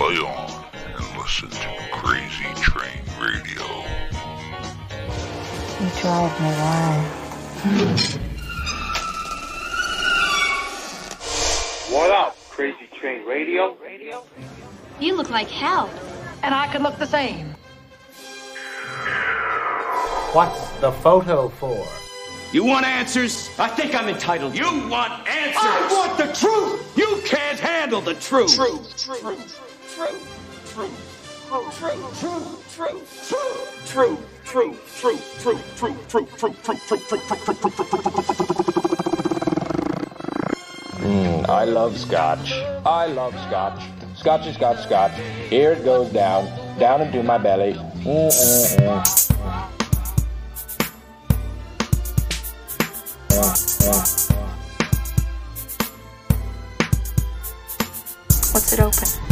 play on and listen to Crazy Train Radio. You drive me wild. What up, Crazy Train Radio? Radio? You look like hell. And I could look the same. What's the photo for? You want answers? I think I'm entitled. You want answers? I want the truth! You can't handle the truth! Truth, truth, truth, truth, Mm, I love scotch. I love scotch. Scotchy, scotch, scotch. Here it goes down, down into my belly. Mm-mm-mm. What's it open?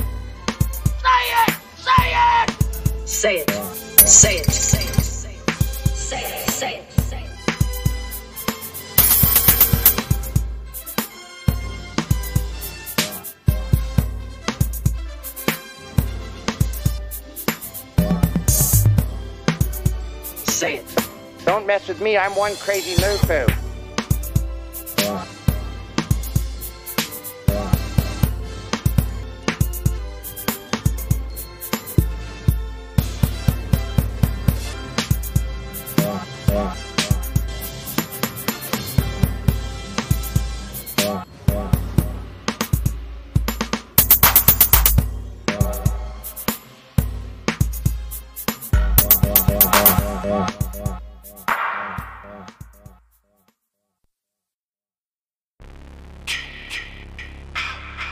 Say it. Say it. Say it. Say it. Say it. Say it. Say it. Don't mess with me, I'm one crazy mofo.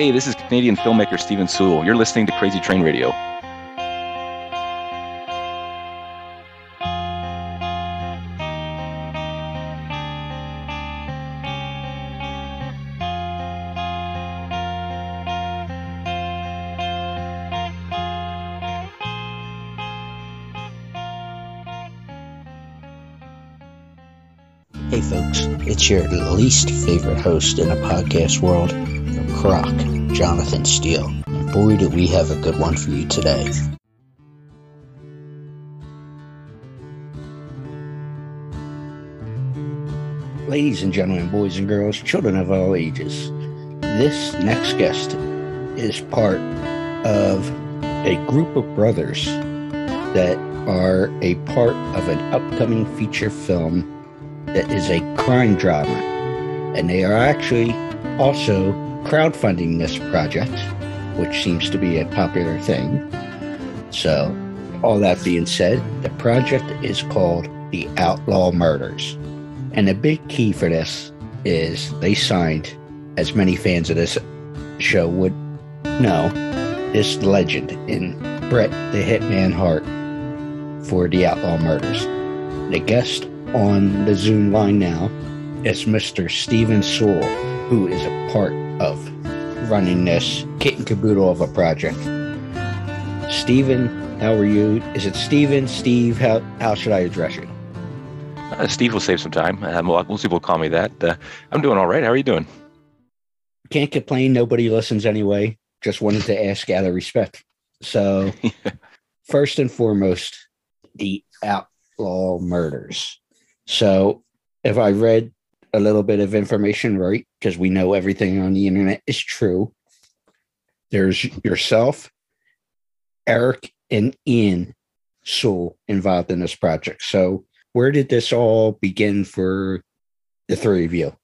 Hey, this is Canadian filmmaker Steven Sewell. You're listening to Crazy Train Radio. Hey folks, it's your least favorite host in the podcast world Croc, Jonathan Steele. Boy, do we have a good one for you today. Ladies and gentlemen, boys and girls, children of all ages, this next guest is part of a group of brothers that are a part of an upcoming feature film that is a crime drama. And they are actually also crowdfunding this project, which seems to be a popular thing. So, all that being said, the project is called The Outlaw Murders. And the big key for this is they signed, as many fans of this show would know, this legend in Bret the Hitman Hart for The Outlaw Murders. The guest on the Zoom line now is Mr. Steven Sewell, who is a part of running this kit and caboodle of a project. Steven, how are you? Is it Steven? Steve, how, how should I address you? Uh, Steve will save some time. Um, most people call me that. Uh, I'm doing all right. How are you doing? Can't complain. Nobody listens anyway. Just wanted to ask out of respect. So, first and foremost, the outlaw murders. So, if I read a little bit of information right, because we know everything on the internet is true, there's yourself, Eric, and Ian Sewell involved in this project. So, where did this all begin for the three of you?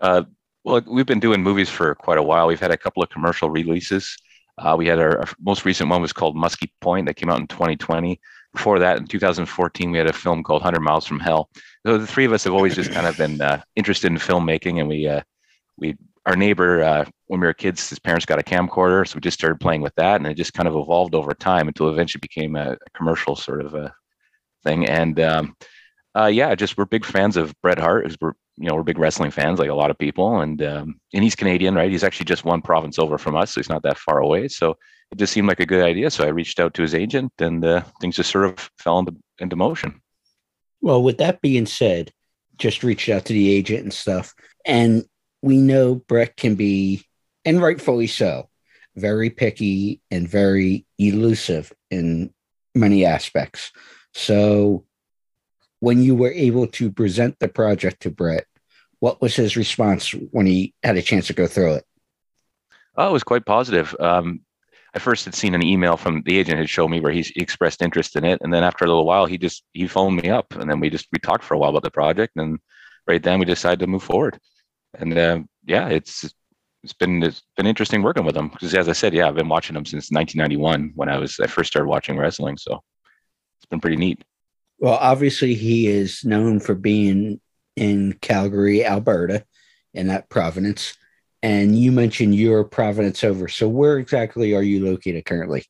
Uh, well, we've been doing movies for quite a while. We've had a couple of commercial releases. Uh, we had our, our, most recent one was called Muskie Point that came out in 2020. Before that, in 2014, we had a film called 100 Miles from Hell. So the three of us have always just kind of been uh, interested in filmmaking, and we uh, we our neighbor uh, when we were kids, his parents got a camcorder, so we just started playing with that, and it just kind of evolved over time until eventually became a, commercial sort of a thing. And um, uh, yeah, just we're big fans of Bret Hart. We're you know we're big wrestling fans, like a lot of people, and um, and he's Canadian, right? He's actually just one province over from us, so he's not that far away. So it just seemed like a good idea. So I reached out to his agent, and uh, things just sort of fell into into motion. Well, with that being said, just reached out to the agent and stuff, and we know Bret can be, and rightfully so, very picky and very elusive in many aspects. So when you were able to present the project to Bret, what was his response when he had a chance to go through it? Oh, it was quite positive. Um, I first had seen an email from the agent had showed me where he expressed interest in it, and then after a little while, he just he phoned me up, and then we just we talked for a while about the project, and right then we decided to move forward. And uh, yeah, it's it's been it's been interesting working with him because as I said, yeah, I've been watching him since 1991 when I was I first started watching wrestling, so it's been pretty neat. Well, obviously, he is known for being in Calgary, Alberta, in that province. And you mentioned your province over. So, where exactly are you located currently?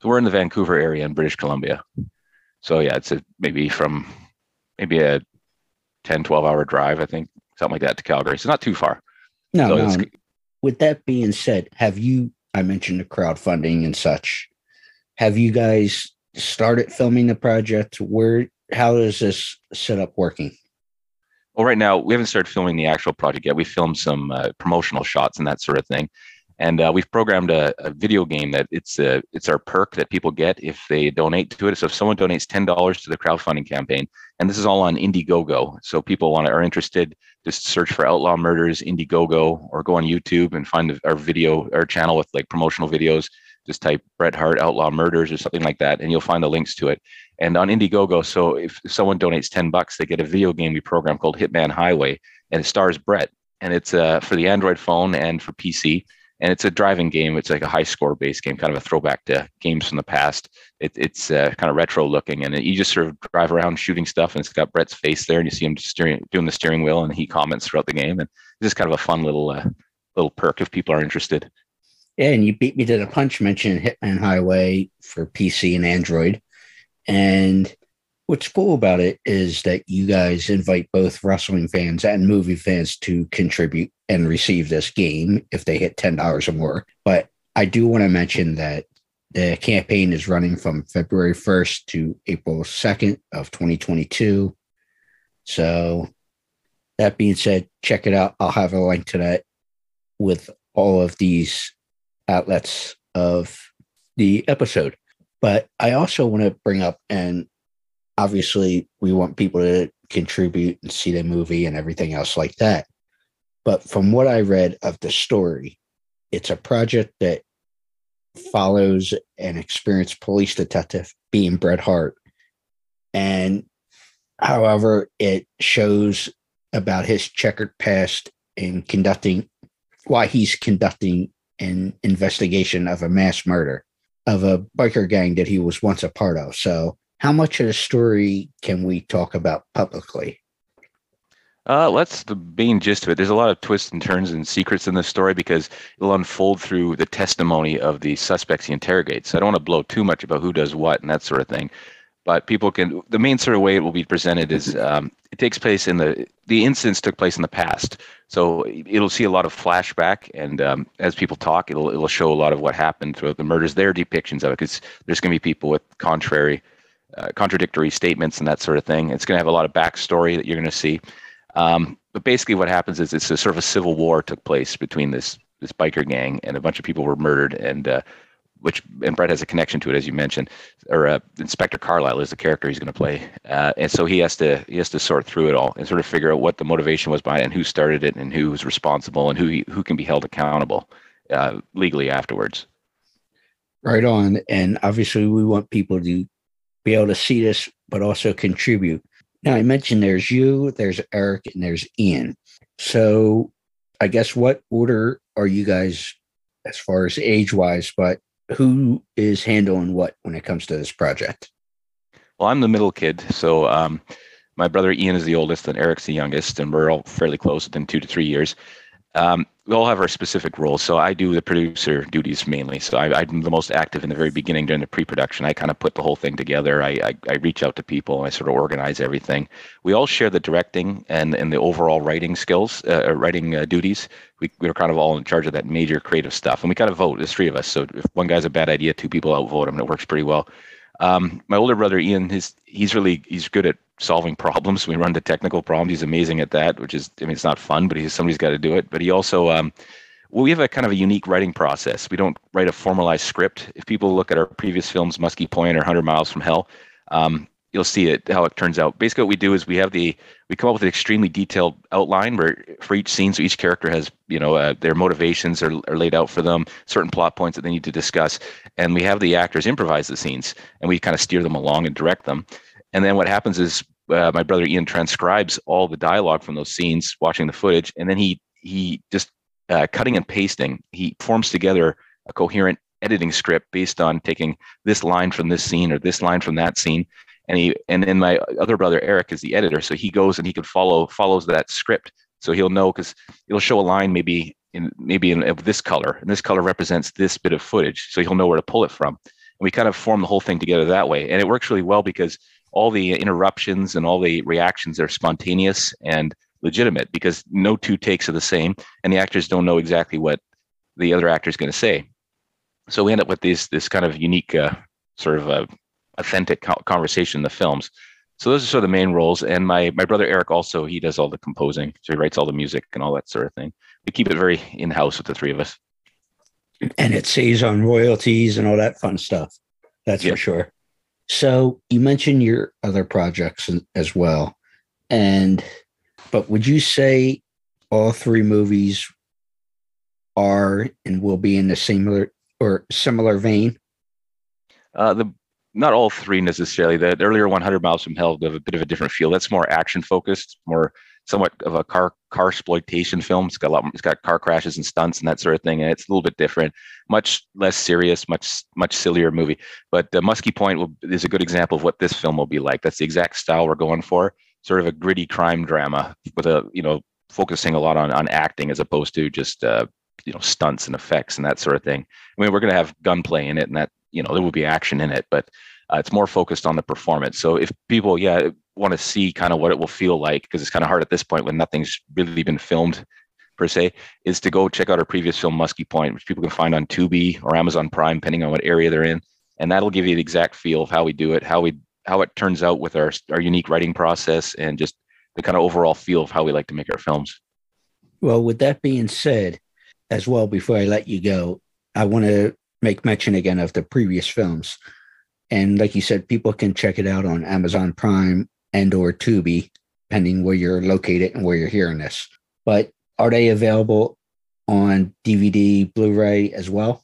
So, we're in the Vancouver area in British Columbia. So, yeah, it's a, maybe from maybe a 10, 12 hour drive, I think, something like that to Calgary. So, not too far. No, so no. With that being said, have you, I mentioned the crowdfunding and such, have you guys started filming the project? Where, how is this setup working? Well, right now we haven't started filming the actual project yet. We filmed some uh, promotional shots and that sort of thing, and uh, we've programmed a, a, video game that it's a it's our perk that people get if they donate to it. So if someone donates ten dollars to the crowdfunding campaign, and this is all on Indiegogo, so people want are interested, just search for Outlaw Murders Indiegogo or go on YouTube and find our video our channel with like promotional videos just type Bret Hart Outlaw Murders or something like that, and you'll find the links to it. And on Indiegogo, so if someone donates 10 bucks, they get a video game we program called Hitman Highway, and it stars Bret. And it's uh, for the Android phone and for PC. And it's a driving game. It's like a high score based game, kind of a throwback to games from the past. It, it's uh, kind of retro looking, and you just sort of drive around shooting stuff, and it's got Bret's face there, and you see him steering, doing the steering wheel, and he comments throughout the game. And it's just kind of a fun little uh, little perk if people are interested. Yeah, and you beat me to the punch mentioning Hitman Highway for PC and Android. And what's cool about it is that you guys invite both wrestling fans and movie fans to contribute and receive this game if they hit $10 or more. But I do want to mention that the campaign is running from February 1st to April 2nd of 2022. So that being said, check it out. I'll have a link to that with all of these outlets of the episode. But I also want to bring up, and obviously, we want people to contribute and see the movie and everything else like that. But from what I read of the story, it's a project that follows an experienced police detective being Bret Hart. And however, it shows about his checkered past in conducting why he's conducting an investigation of a mass murder of a biker gang that he was once a part of. So, how much of the story can we talk about publicly? Uh, let's the main gist of it. There's a lot of twists and turns and secrets in this story because it'll unfold through the testimony of the suspects he interrogates. I don't want to blow too much about who does what and that sort of thing. But people can the main sort of way it will be presented is um, it takes place in the the incidents took place in the past. So it'll see a lot of flashback and um, as people talk it'll it'll show a lot of what happened throughout the murders. Their depictions of it because there's going to be people with contrary uh, contradictory statements and that sort of thing. It's going to have a lot of backstory that you're going to see. Um, but basically what happens is it's a sort of a civil war took place between this this biker gang and a bunch of people were murdered and uh, which and Bret has a connection to it, as you mentioned, or uh, Inspector Carlisle is the character he's going to play, uh, and so he has to he has to sort through it all and sort of figure out what the motivation was behind and who started it and who was responsible and who he, who can be held accountable uh, legally afterwards. Right on, and obviously we want people to be able to see this, but also contribute. Now I mentioned there's you, there's Eric, and there's Ian. So I guess what order are you guys as far as age wise, but who is handling what when it comes to this project? Well, I'm the middle kid, so um, my brother Ian is the oldest, and Eric's the youngest, and we're all fairly close within two to three years. Um, we all have our specific roles. So I do the producer duties mainly. So I, am the most active in the very beginning during the pre-production. I kind of put the whole thing together. I, I, I reach out to people. I sort of organize everything. We all share the directing and, and the overall writing skills, uh, writing uh, duties. We, we're kind of all in charge of that major creative stuff. And we kind of vote, there's three of us. So if one guy's a bad idea, two people outvote him, and it works pretty well. Um, my older brother Ian, his he's really he's good at solving problems. We run the technical problems. He's amazing at that, which is I mean it's not fun, but he's somebody's got to do it. But he also um, well, we have a kind of a unique writing process. We don't write a formalized script. If people look at our previous films, Muskie Point or 100 Miles from Hell, um, you'll see it how it turns out. Basically, what we do is we have the we come up with an extremely detailed outline where for each scene, so each character has you know uh, their motivations are, are laid out for them, certain plot points that they need to discuss, and we have the actors improvise the scenes, and we kind of steer them along and direct them. And then what happens is uh, my brother Ian transcribes all the dialogue from those scenes, watching the footage, and then he he just uh, cutting and pasting. He forms together a coherent editing script based on taking this line from this scene or this line from that scene and he and then my other brother Eric is the editor, so he goes and he can follow follows that script, so he'll know because it'll show a line maybe in maybe in of this color, and this color represents this bit of footage, so he'll know where to pull it from. And we kind of form the whole thing together that way, and it works really well because all the interruptions and all the reactions are spontaneous and legitimate because no two takes are the same, and the actors don't know exactly what the other actor is going to say. So we end up with this this kind of unique uh, sort of uh, authentic conversation in the films. So those are sort of the main roles. And my my brother Eric also he does all the composing, so he writes all the music and all that sort of thing. We keep it very in house with the three of us. And it saves on royalties and all that fun stuff. That's yeah. for sure. So you mentioned your other projects as well, and but would you say all three movies are and will be in the similar or similar vein? Uh, the not all three necessarily. The, the earlier 100 Miles from Hell have a bit of a different feel. That's more action focused, more somewhat of a car car exploitation film. It's got a lot. It's got car crashes and stunts and that sort of thing, and it's a little bit different, much less serious, much much sillier movie. But uh, Muskie Point will, is a good example of what this film will be like. That's the exact style we're going for. Sort of a gritty crime drama with a you know focusing a lot on on acting as opposed to just uh, you know stunts and effects and that sort of thing. I mean, we're going to have gunplay in it, and that you know there will be action in it, but uh, it's more focused on the performance. So if people, yeah, want to see kind of what it will feel like, because it's kind of hard at this point when nothing's really been filmed per se, is to go check out our previous film Muskie Point, which people can find on Tubi or Amazon Prime, depending on what area they're in, and that'll give you the exact feel of how we do it, how we how it turns out with our our unique writing process, and just the kind of overall feel of how we like to make our films. Well, with that being said, as well, before I let you go, I want to make mention again of the previous films. And like you said, people can check it out on Amazon Prime and or Tubi, depending where you're located and where you're hearing this. But are they available on DVD, Blu-ray as well?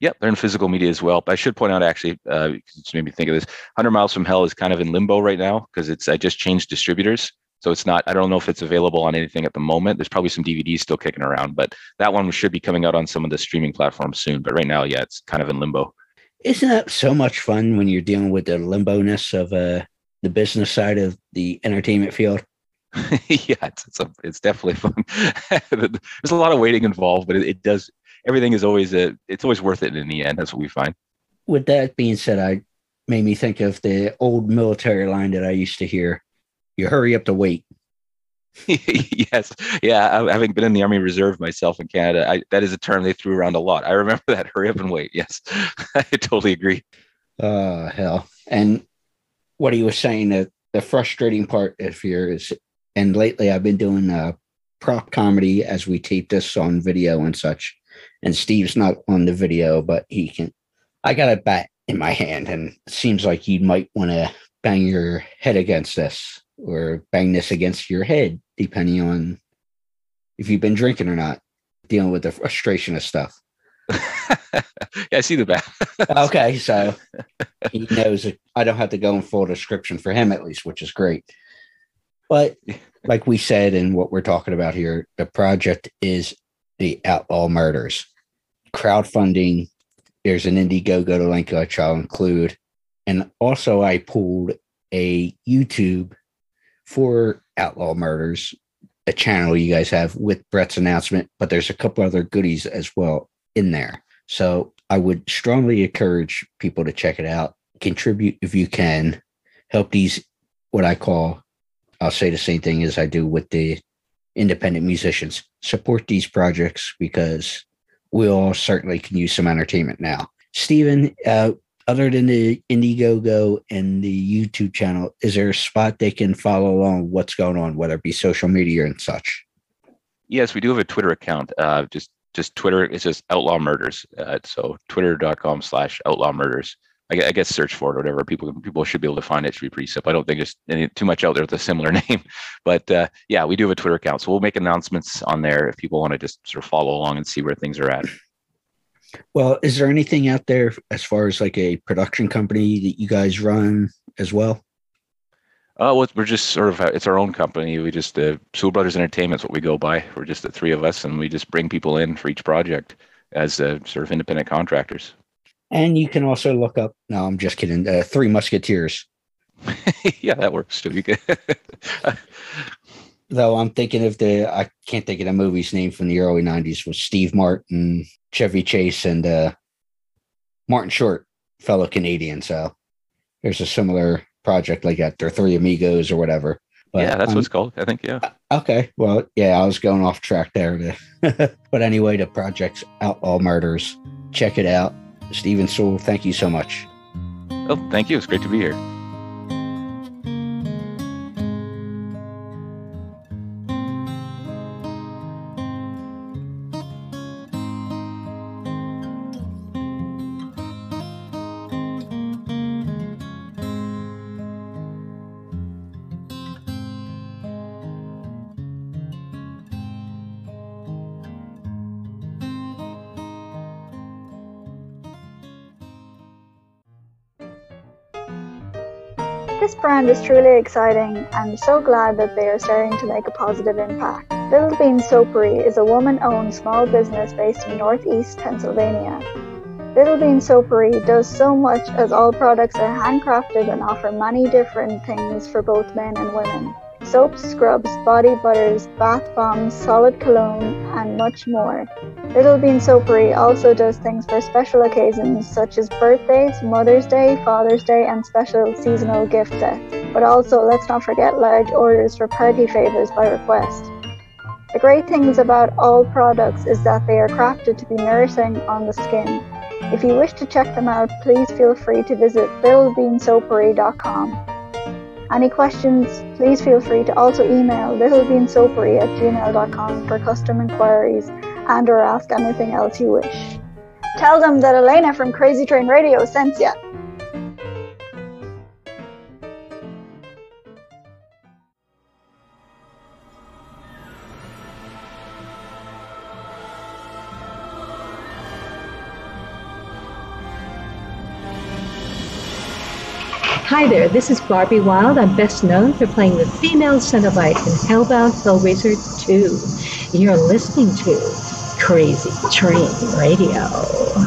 Yep, they're in physical media as well. But I should point out, actually, uh, made me think of this. 100 Miles from Hell is kind of in limbo right now because it's I just changed distributors, so it's not. I don't know if it's available on anything at the moment. There's probably some DVDs still kicking around, but that one should be coming out on some of the streaming platforms soon. But right now, yeah, it's kind of in limbo. Isn't that so much fun when you're dealing with the limbo ness of uh, the business side of the entertainment field? yeah, it's it's, a, it's definitely fun. There's a lot of waiting involved, but it, it does. Everything is always a. It's always worth it in the end. That's what we find. With that being said, I made me think of the old military line that I used to hear. You hurry up to wait. yes, yeah. I, having been in the Army Reserve myself in Canada, I, that is a term they threw around a lot. I remember that. Hurry up and wait. Yes, I totally agree. Uh, hell. And what he was saying that the frustrating part if here is, and lately I've been doing uh, prop comedy as we tape this on video and such. And Steve's not on the video, but he can. I got a bat in my hand, and it seems like you might want to bang your head against this or bang this against your head, depending on if you've been drinking or not, dealing with the frustration of stuff. yeah, I see the bat. okay, so he knows I don't have to go in full description for him at least, which is great. But like we said, and what we're talking about here, the project is the Outlaw Murders crowdfunding. There's an Indiegogo to link, which I'll include, and also I pulled a YouTube for Outlaw Murders, a channel you guys have with Bret's announcement, but there's a couple other goodies as well in there. So I would strongly encourage people to check it out, contribute if you can, help these, what I call, I'll say the same thing as I do with the independent musicians, support these projects because we all certainly can use some entertainment now. Stephen, uh, other than the Indiegogo and the YouTube channel, is there a spot they can follow along what's going on, whether it be social media and such? Yes, we do have a Twitter account. Uh, just just Twitter. It's just Outlaw Murders. Uh, so twitter.com slash Outlaw Murders. I, I guess search for it, or whatever. People people should be able to find it. it should be pretty simple. I don't think there's any, too much out there with a similar name. But uh, yeah, we do have a Twitter account. So we'll make announcements on there if people want to just sort of follow along and see where things are at. Well, is there anything out there as far as like a production company that you guys run as well? Uh, well, we're just sort of it's our own company. We just uh, Sewell Brothers Entertainment's what we go by. We're just the three of us, and we just bring people in for each project as uh, sort of independent contractors. And you can also look up. No, I'm just kidding. Uh, three Musketeers. yeah, that works too. Though I'm thinking of the I can't think of the movie's name from the early '90s was Steve Martin, Chevy Chase, and uh, Martin Short, fellow Canadian. So there's a similar project like that. They're three amigos or whatever. But, yeah, that's um, what it's called. I think. Yeah. Okay. Well, yeah, I was going off track there. To but anyway, the project's Outlaw Murders. Check it out. Steven Sewell, thank you so much. Oh, thank you. It's great to be here. This brand is truly exciting and so glad that they are starting to make a positive impact. Little Bean Soapery is a woman owned small business based in northeast Pennsylvania. Little Bean Soapery does so much as all products are handcrafted and offer many different things for both men and women soaps, scrubs, body butters, bath bombs, solid cologne, and much more. Little Bean Soapery also does things for special occasions such as birthdays, Mother's Day, Father's Day, and special seasonal gift sets. But also, let's not forget large orders for party favors by request. The great things about all products is that they are crafted to be nourishing on the skin. If you wish to check them out, please feel free to visit littlebeansoapery.com. Any questions, please feel free to also email littlebeansoapery at gmail.com for custom inquiries and or ask anything else you wish. Tell them that Elena from Crazy Train Radio sent you. Hi there, this is Barbie Wilde. I'm best known for playing the female Cenobite in Hellbound Hellraiser 2. You're listening to Crazy Train Radio.